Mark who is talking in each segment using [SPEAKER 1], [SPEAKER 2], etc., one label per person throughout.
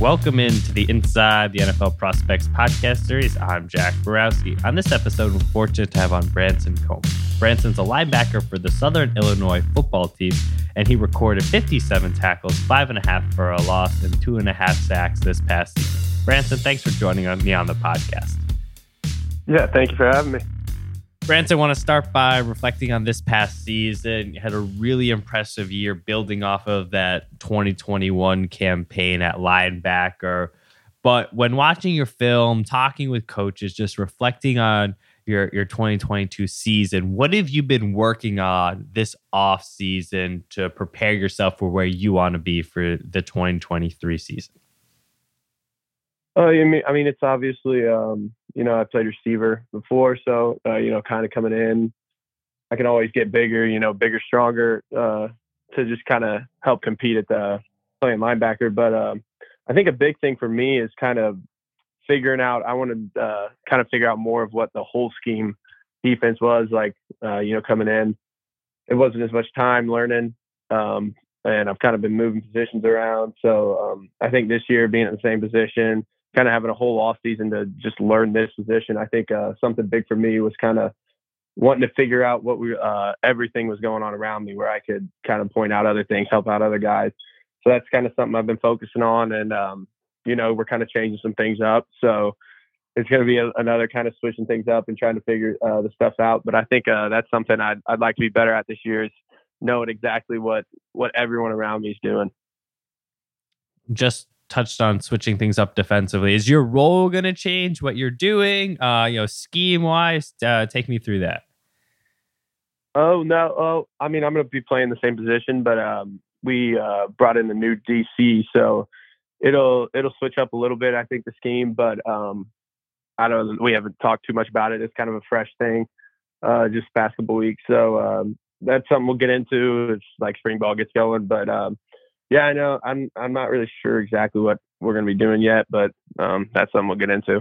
[SPEAKER 1] Welcome into the Inside the NFL Prospects podcast series. I'm Jack Borowski. On this episode, we're fortunate to have on Branson Combs. Branson's a linebacker for the Southern Illinois football team, and he recorded 57 tackles, five and a half for a loss, and two and a half sacks this past season. Branson, thanks for joining me on the podcast.
[SPEAKER 2] Yeah, thank you for having me.
[SPEAKER 1] Branson, I want to start by reflecting on this past season. You had a really impressive year building off of that 2021 campaign at linebacker. But when watching your film, talking with coaches, just reflecting on your, your 2022 season, what have you been working on this off season to prepare yourself for where you want to be for the 2023 season?
[SPEAKER 2] Oh, I mean, I mean, it's obviously, um, you know, I played receiver before, so uh, you know, kind of coming in, I can always get bigger, you know, bigger, stronger, uh, to just kind of help compete at the playing linebacker. But um, I think a big thing for me is kind of figuring out. I want to uh, kind of figure out more of what the whole scheme defense was like. Uh, you know, coming in, it wasn't as much time learning. Um, and I've kind of been moving positions around. So um, I think this year being in the same position, kind of having a whole off season to just learn this position. I think uh, something big for me was kind of wanting to figure out what we uh, everything was going on around me, where I could kind of point out other things, help out other guys. So that's kind of something I've been focusing on, and um, you know we're kind of changing some things up. So it's going to be a, another kind of switching things up and trying to figure uh, the stuff out. But I think uh, that's something I'd I'd like to be better at this year is knowing exactly what what everyone around me is doing.
[SPEAKER 1] Just touched on switching things up defensively. Is your role going to change? What you're doing, uh, you know, scheme wise? Uh, take me through that.
[SPEAKER 2] Oh no! Oh, I mean, I'm going to be playing the same position, but um, we uh, brought in a new DC, so it'll it'll switch up a little bit. I think the scheme, but um, I don't. We haven't talked too much about it. It's kind of a fresh thing, uh, just basketball week. So um, that's something we'll get into. It's like spring ball gets going, but um, yeah, I know. I'm I'm not really sure exactly what we're going to be doing yet, but um, that's something we'll get into.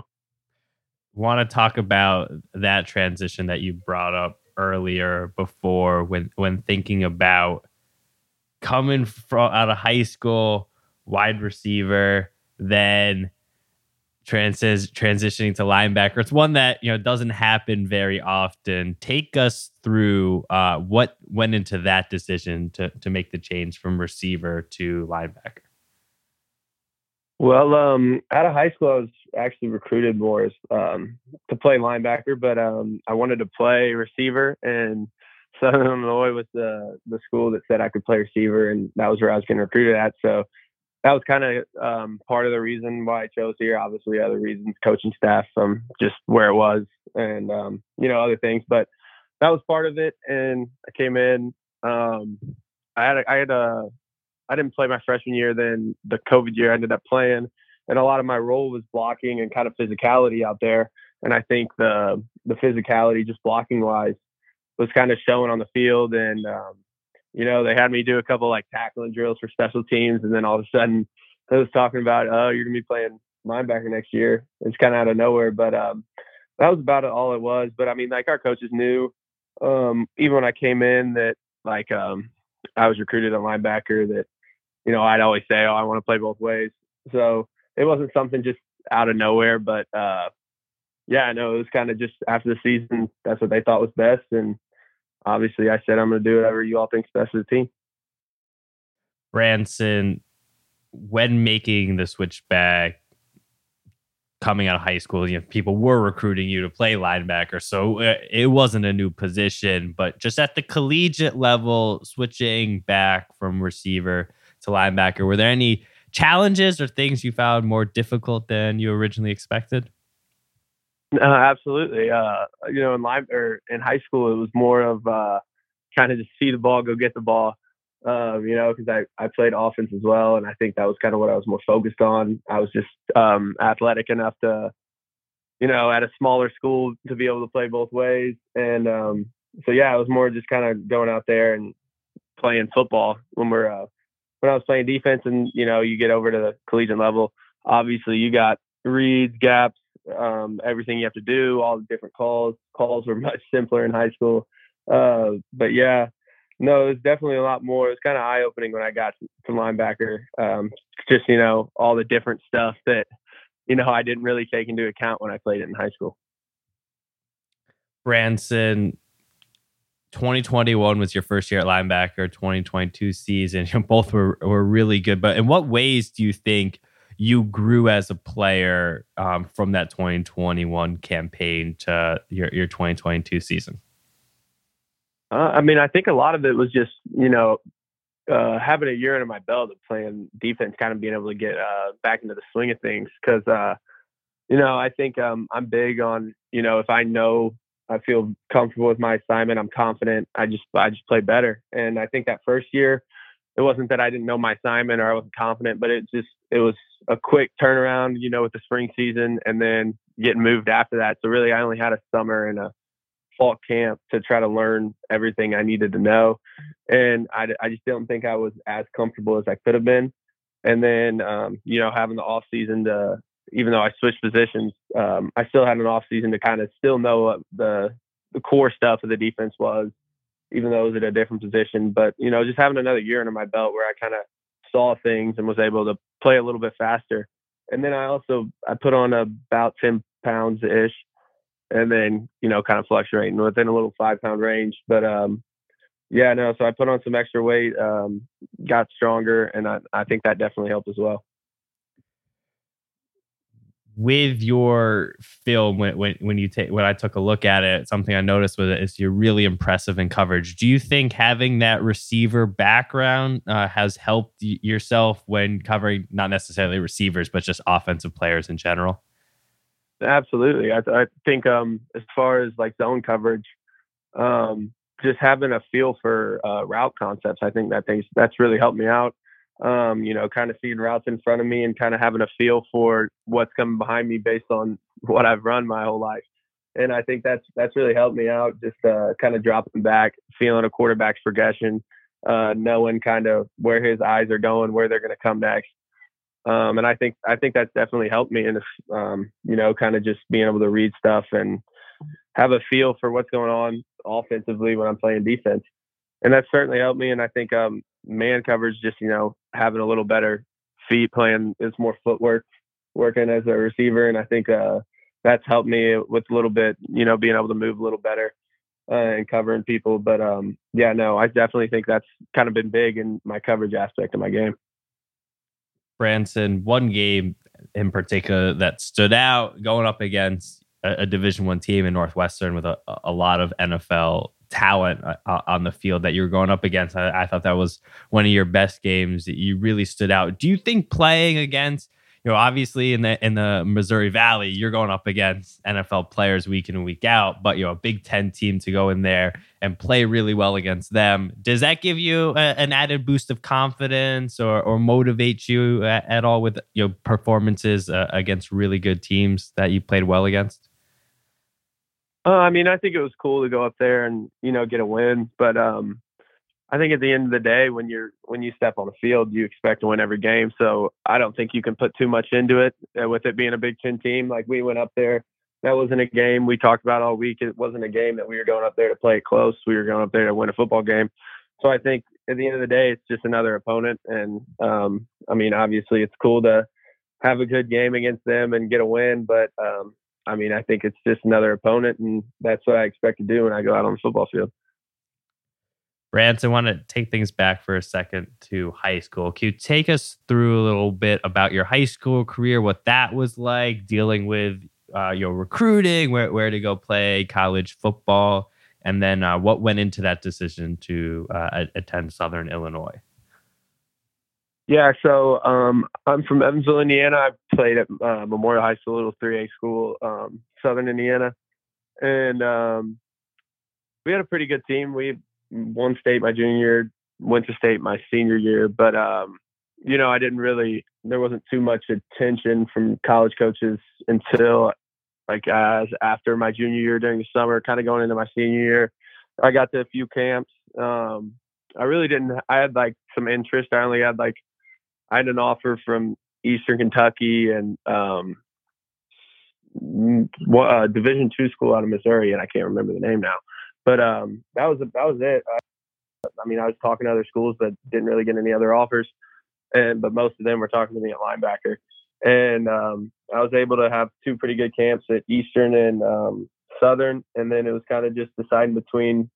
[SPEAKER 1] Want to talk about that transition that you brought up earlier before when when thinking about coming from out of high school, wide receiver, then transis- transitioning to linebacker. It's one that you know doesn't happen very often. Take us through uh, what went into that decision to to make the change from receiver to linebacker.
[SPEAKER 2] Well, um, out of high school, I was actually recruited more as, um, to play linebacker, but um, I wanted to play receiver, and Southern Illinois was the the school that said I could play receiver, and that was where I was getting recruited at. So that was kind of um, part of the reason why I chose here. Obviously, other reasons, coaching staff, um, just where it was, and um, you know other things. But that was part of it. And I came in. Um, I had a, I had a I didn't play my freshman year. Then the COVID year I ended up playing, and a lot of my role was blocking and kind of physicality out there. And I think the the physicality, just blocking wise, was kind of showing on the field. And um, you know, they had me do a couple like tackling drills for special teams, and then all of a sudden, I was talking about, oh, you're gonna be playing linebacker next year. It's kind of out of nowhere, but um, that was about all it was. But I mean, like our coaches knew, um, even when I came in, that like um, I was recruited a linebacker. That you know, I'd always say, oh, I want to play both ways. So it wasn't something just out of nowhere, but uh, yeah, I know it was kind of just after the season. That's what they thought was best, and obviously I said I'm going to do whatever you all think's best as a team.
[SPEAKER 1] Branson, when making the switch back, coming out of high school, you know, people were recruiting you to play linebacker, so uh, it wasn't a new position. But just at the collegiate level, switching back from receiver to linebacker, were there any challenges or things you found more difficult than you originally expected?
[SPEAKER 2] Uh, absolutely. Uh, you know, in line or in high school, it was more of uh, kind of just see the ball, go get the ball. Um, you know, because I, I played offense as well, and I think that was kind of what I was more focused on. I was just um, athletic enough to, you know, at a smaller school to be able to play both ways, and um, so yeah, it was more just kind of going out there and playing football when we're uh, when I was playing defense, and you know, you get over to the collegiate level. Obviously, you got reads, gaps, um, everything you have to do, all the different calls. Calls were much simpler in high school. Uh, but yeah, no, it was definitely a lot more. It was kind of eye opening when I got to linebacker. Um, just you know all the different stuff that you know I didn't really take into account when I played it in high school.
[SPEAKER 1] Branson, 2021 was your first year at linebacker. 2022 season, both were were really good. But in what ways do you think you grew as a player um, from that 2021 campaign to your your 2022 season?
[SPEAKER 2] Uh, I mean, I think a lot of it was just you know uh, having a year under my belt of playing defense, kind of being able to get uh, back into the swing of things. Because uh, you know, I think um, I'm big on you know if I know I feel comfortable with my assignment, I'm confident. I just I just play better. And I think that first year, it wasn't that I didn't know my assignment or I wasn't confident, but it just it was a quick turnaround, you know, with the spring season and then getting moved after that. So really, I only had a summer and a fall camp to try to learn everything I needed to know. And I, I just didn't think I was as comfortable as I could have been. And then, um, you know, having the off season to, even though I switched positions, um, I still had an off season to kind of still know what the, the core stuff of the defense was, even though it was at a different position. But, you know, just having another year under my belt where I kind of saw things and was able to play a little bit faster. And then I also, I put on about 10 pounds ish and then you know kind of fluctuating within a little five pound range. But um, yeah, no. So I put on some extra weight, um, got stronger, and I, I think that definitely helped as well.
[SPEAKER 1] With your film, when when when you take when I took a look at it, something I noticed with it is you're really impressive in coverage. Do you think having that receiver background uh, has helped yourself when covering not necessarily receivers, but just offensive players in general?
[SPEAKER 2] Absolutely. I, I think um, as far as like zone coverage, um, just having a feel for uh, route concepts, I think that things that's really helped me out. Um, you know, kind of seeing routes in front of me and kind of having a feel for what's coming behind me based on what I've run my whole life. And I think that's that's really helped me out. Just uh, kind of dropping back, feeling a quarterback's progression, uh, knowing kind of where his eyes are going, where they're going to come next, um, and I think I think that's definitely helped me in um, you know kind of just being able to read stuff and have a feel for what's going on offensively when I'm playing defense, and that's certainly helped me. And I think um, man coverage, just you know having a little better feet, playing is more footwork, working as a receiver, and I think uh, that's helped me with a little bit, you know, being able to move a little better. Uh, and covering people, but um, yeah, no, I definitely think that's kind of been big in my coverage aspect of my game.
[SPEAKER 1] Branson, one game in particular that stood out going up against a, a Division One team in Northwestern with a, a lot of NFL talent uh, on the field that you were going up against. I, I, thought that was one of your best games. You really stood out. Do you think playing against you know, obviously in the in the Missouri Valley, you're going up against NFL players week in and week out, but you know, a Big Ten team to go in there and play really well against them. Does that give you a, an added boost of confidence or or motivate you at, at all with your know, performances uh, against really good teams that you played well against?
[SPEAKER 2] Uh, I mean, I think it was cool to go up there and you know get a win, but um, I think at the end of the day, when you're when you step on the field, you expect to win every game. So I don't think you can put too much into it. Uh, with it being a Big Ten team, like we went up there, that wasn't a game we talked about all week. It wasn't a game that we were going up there to play it close. We were going up there to win a football game. So I think at the end of the day, it's just another opponent. And um, I mean, obviously, it's cool to have a good game against them and get a win. But um, I mean, I think it's just another opponent, and that's what I expect to do when I go out on the football field.
[SPEAKER 1] Branson, I want to take things back for a second to high school. Can you take us through a little bit about your high school career, what that was like, dealing with uh, your recruiting, where, where to go play college football, and then uh, what went into that decision to uh, attend Southern Illinois?
[SPEAKER 2] Yeah, so um, I'm from Evansville, Indiana. I played at uh, Memorial High School, little 3A school, um, Southern Indiana, and um, we had a pretty good team. We won state my junior year, went to state my senior year, but um, you know, I didn't really there wasn't too much attention from college coaches until like as after my junior year during the summer, kind of going into my senior year. I got to a few camps. Um, I really didn't. I had like some interest. I only had like I had an offer from Eastern Kentucky and um, uh, Division two school out of Missouri, and I can't remember the name now. But um, that was that was it. I mean, I was talking to other schools, but didn't really get any other offers. And but most of them were talking to me at linebacker, and um, I was able to have two pretty good camps at Eastern and um, Southern, and then it was kind of just deciding between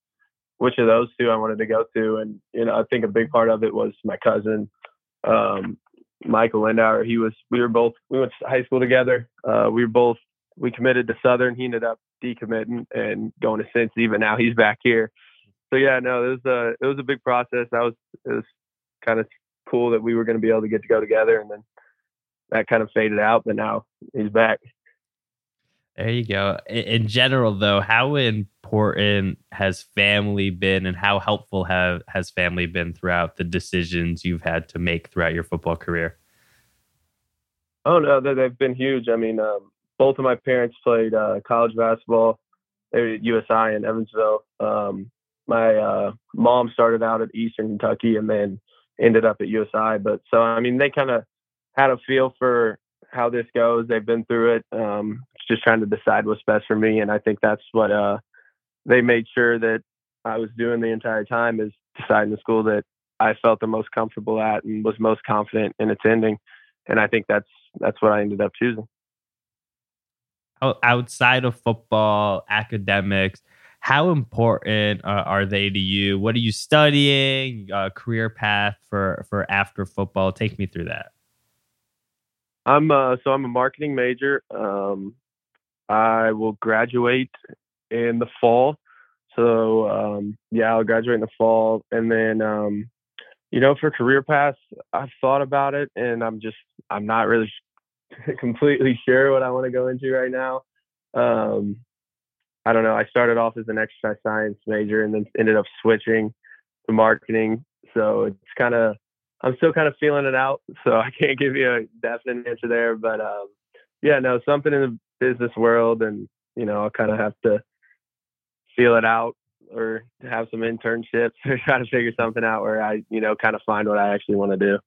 [SPEAKER 2] which of those two I wanted to go to. And you know, I think a big part of it was my cousin, um, Michael Lindauer. He was we were both we went to high school together. Uh, we were both we committed to Southern. He ended up decommitting and going to Cincy, but now he's back here. So yeah, no, it was a it was a big process. That was it was kind of cool that we were going to be able to get to go together, and then that kind of faded out. But now he's back.
[SPEAKER 1] There you go. In general, though, how important has family been, and how helpful have has family been throughout the decisions you've had to make throughout your football career?
[SPEAKER 2] Oh no, they've been huge. I mean, um, both of my parents played uh, college basketball. They at USI in Evansville. Um, my uh, mom started out at Eastern Kentucky and then ended up at USI. But so I mean, they kind of had a feel for how this goes. They've been through it. Um, just trying to decide what's best for me, and I think that's what uh, they made sure that I was doing the entire time is deciding the school that I felt the most comfortable at and was most confident in attending. And I think that's that's what I ended up choosing.
[SPEAKER 1] Outside of football, academics, how important uh, are they to you? What are you studying? Uh, career path for for after football? Take me through that.
[SPEAKER 2] I'm uh, so I'm a marketing major. Um, I will graduate in the fall. So um, yeah, I'll graduate in the fall, and then um, you know, for career paths, I've thought about it, and I'm just I'm not really completely sure what I want to go into right now. Um, I don't know. I started off as an exercise science major, and then ended up switching to marketing. So it's kind of I'm still kind of feeling it out, so I can't give you a definite answer there. But um, yeah, no, something in the business world, and you know, I'll kind of have to feel it out or have some internships or try to figure something out where I, you know, kind of find what I actually want to do.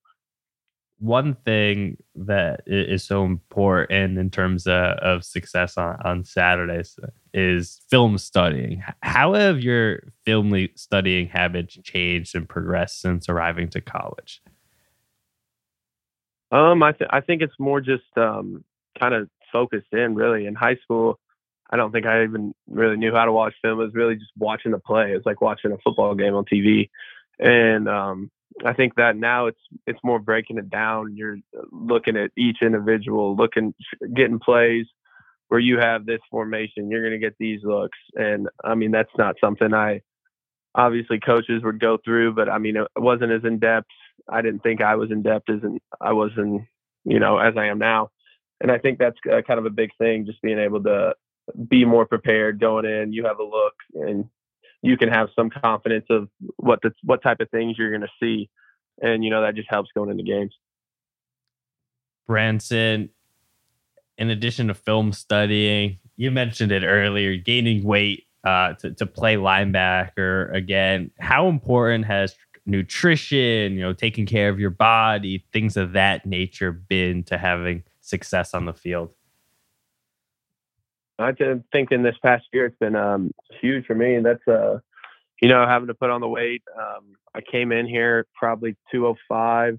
[SPEAKER 1] One thing that is so important in terms of, of success on, on Saturdays is film studying. How have your film studying habits changed and progressed since arriving to college?
[SPEAKER 2] Um, I th- I think it's more just um, kind of focused in really. In high school, I don't think I even really knew how to watch film. It was really just watching the play. It's like watching a football game on TV, and um, I think that now it's it's more breaking it down. You're looking at each individual, looking getting plays where you have this formation, you're going to get these looks. And I mean, that's not something I obviously coaches would go through, but I mean, it wasn't as in depth. I didn't think I was in depth as in, I was in, you know, as I am now. And I think that's uh, kind of a big thing, just being able to be more prepared going in. You have a look and you can have some confidence of what the, what type of things you're going to see. And, you know, that just helps going into games.
[SPEAKER 1] Branson, in addition to film studying, you mentioned it earlier, gaining weight uh, to, to play linebacker again. How important has nutrition, you know, taking care of your body, things of that nature been to having success on the field?
[SPEAKER 2] I think in this past year it's been um, huge for me. That's uh, you know, having to put on the weight. Um, I came in here probably 205,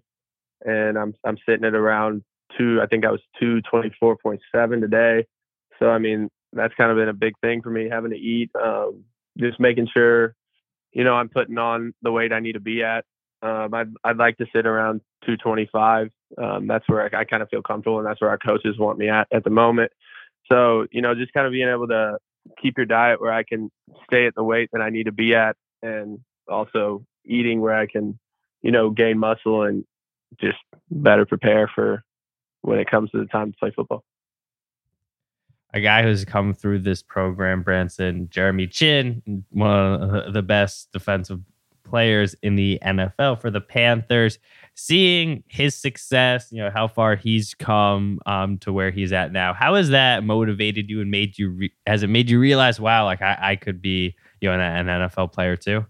[SPEAKER 2] and I'm I'm sitting at around two. I think I was 224.7 today. So I mean, that's kind of been a big thing for me having to eat. Um, just making sure, you know, I'm putting on the weight I need to be at. Um, I'd I'd like to sit around 225. Um, that's where I, I kind of feel comfortable, and that's where our coaches want me at at the moment. So you know, just kind of being able to keep your diet where I can stay at the weight that I need to be at, and also eating where I can, you know, gain muscle and just better prepare for when it comes to the time to play football.
[SPEAKER 1] A guy who's come through this program, Branson, Jeremy Chinn, one of the best defensive players in the NFL for the Panthers. Seeing his success, you know how far he's come um, to where he's at now. How has that motivated you and made you? Re- has it made you realize, wow, like I, I could be, you know, an, an NFL player too?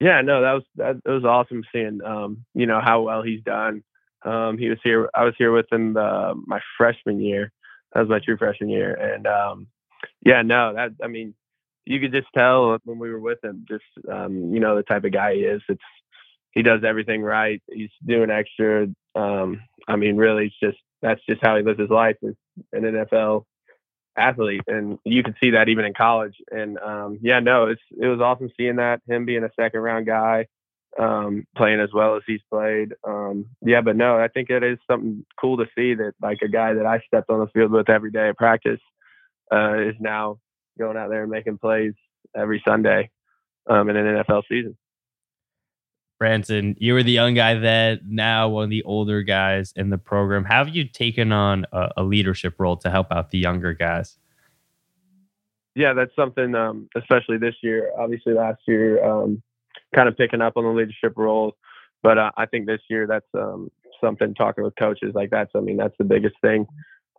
[SPEAKER 2] Yeah, no, that was that, it was awesome seeing, um, you know, how well he's done um, he was here. I was here with him uh, my freshman year. That was my true freshman year, and um, yeah, no, that I mean, you could just tell when we were with him, just um, you know the type of guy he is. It's he does everything right. He's doing extra. Um, I mean, really, it's just that's just how he lives his life as an NFL athlete, and you can see that even in college. And um, yeah, no, it's it was awesome seeing that him being a second round guy, um, playing as well as he's played. Um, yeah, but no, I think it is something cool to see that like a guy that I stepped on the field with every day at practice uh, is now going out there and making plays every Sunday um, in an NFL season.
[SPEAKER 1] Branson, you were the young guy then, now one of the older guys in the program. How have you taken on a, a leadership role to help out the younger guys?
[SPEAKER 2] Yeah, that's something, um, especially this year. Obviously, last year, um, kind of picking up on the leadership role, but uh, I think this year that's um, something. Talking with coaches like that's, I mean, that's the biggest thing.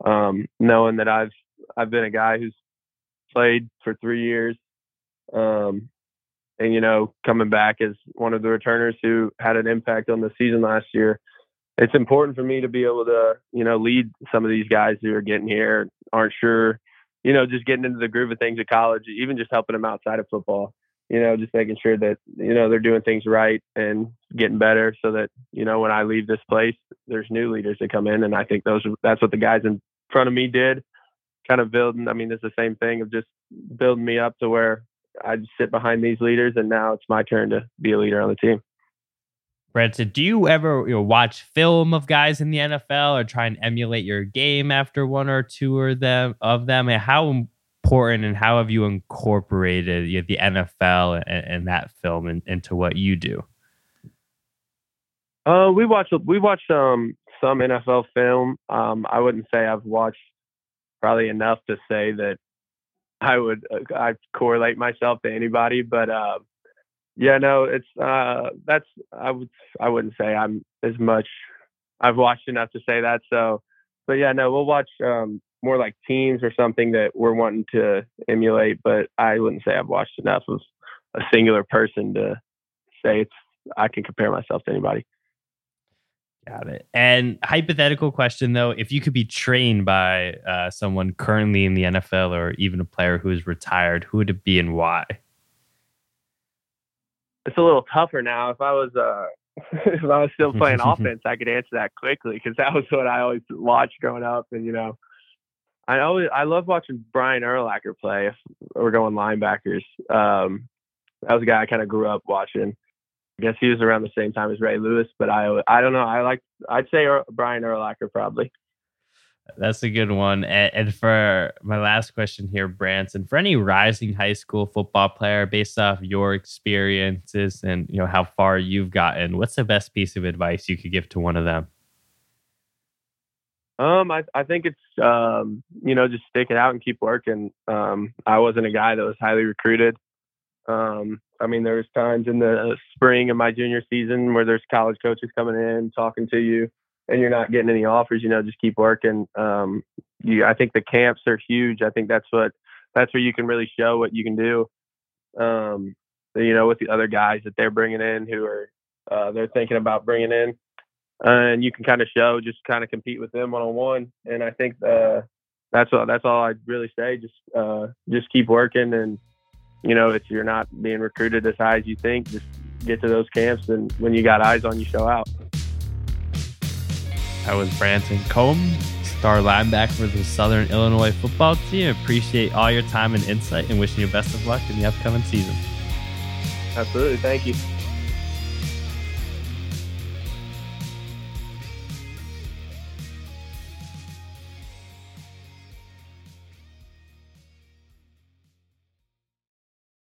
[SPEAKER 2] Um, knowing that I've I've been a guy who's played for three years, um, and you know coming back as one of the returners who had an impact on the season last year it's important for me to be able to you know lead some of these guys who are getting here aren't sure you know just getting into the groove of things at college even just helping them outside of football you know just making sure that you know they're doing things right and getting better so that you know when i leave this place there's new leaders that come in and i think those that's what the guys in front of me did kind of building i mean it's the same thing of just building me up to where I sit behind these leaders, and now it's my turn to be a leader on the team.
[SPEAKER 1] Branson, do you ever you know, watch film of guys in the NFL or try and emulate your game after one or two of them? Of them, and how important and how have you incorporated you know, the NFL and, and that film in, into what you do?
[SPEAKER 2] Uh, we watch we watch um, some NFL film. Um, I wouldn't say I've watched probably enough to say that I would uh, I correlate myself to anybody, but uh, yeah, no, it's uh, that's I would I wouldn't say I'm as much. I've watched enough to say that. So, but yeah, no, we'll watch um, more like teams or something that we're wanting to emulate. But I wouldn't say I've watched enough of a singular person to say it's I can compare myself to anybody.
[SPEAKER 1] Got it. And hypothetical question though, if you could be trained by uh, someone currently in the NFL or even a player who is retired, who would it be and why?
[SPEAKER 2] It's a little tougher now. If I was uh, if I was still playing offense, I could answer that quickly because that was what I always watched growing up. And you know, I always I love watching Brian Urlacher play. If we're going linebackers, um, that was a guy I kind of grew up watching. I guess he was around the same time as Ray Lewis, but I I don't know. I like I'd say Brian Urlacher probably.
[SPEAKER 1] That's a good one. And, and, for my last question here, Branson, for any rising high school football player, based off your experiences and you know how far you've gotten, what's the best piece of advice you could give to one of them?
[SPEAKER 2] Um, I I think it's um, you know, just stick it out and keep working. Um, I wasn't a guy that was highly recruited. Um, I mean, there was times in the spring of my junior season where there's college coaches coming in talking to you, and you're not getting any offers. You know, just keep working. Um, you, I think the camps are huge. I think that's what that's where you can really show what you can do. Um, you know, with the other guys that they're bringing in who are uh, they're thinking about bringing in, and you can kind of show, just kind of compete with them one on one. And I think uh, that's all. That's all I'd really say. Just uh, just keep working and you know, if you're not being recruited as high as you think, just get to those camps and when you got eyes on you, show out.
[SPEAKER 1] That was Branson Combs, star linebacker for the Southern Illinois football team. Appreciate all your time and insight and wishing you best of luck in the upcoming season.
[SPEAKER 2] Absolutely. Thank you.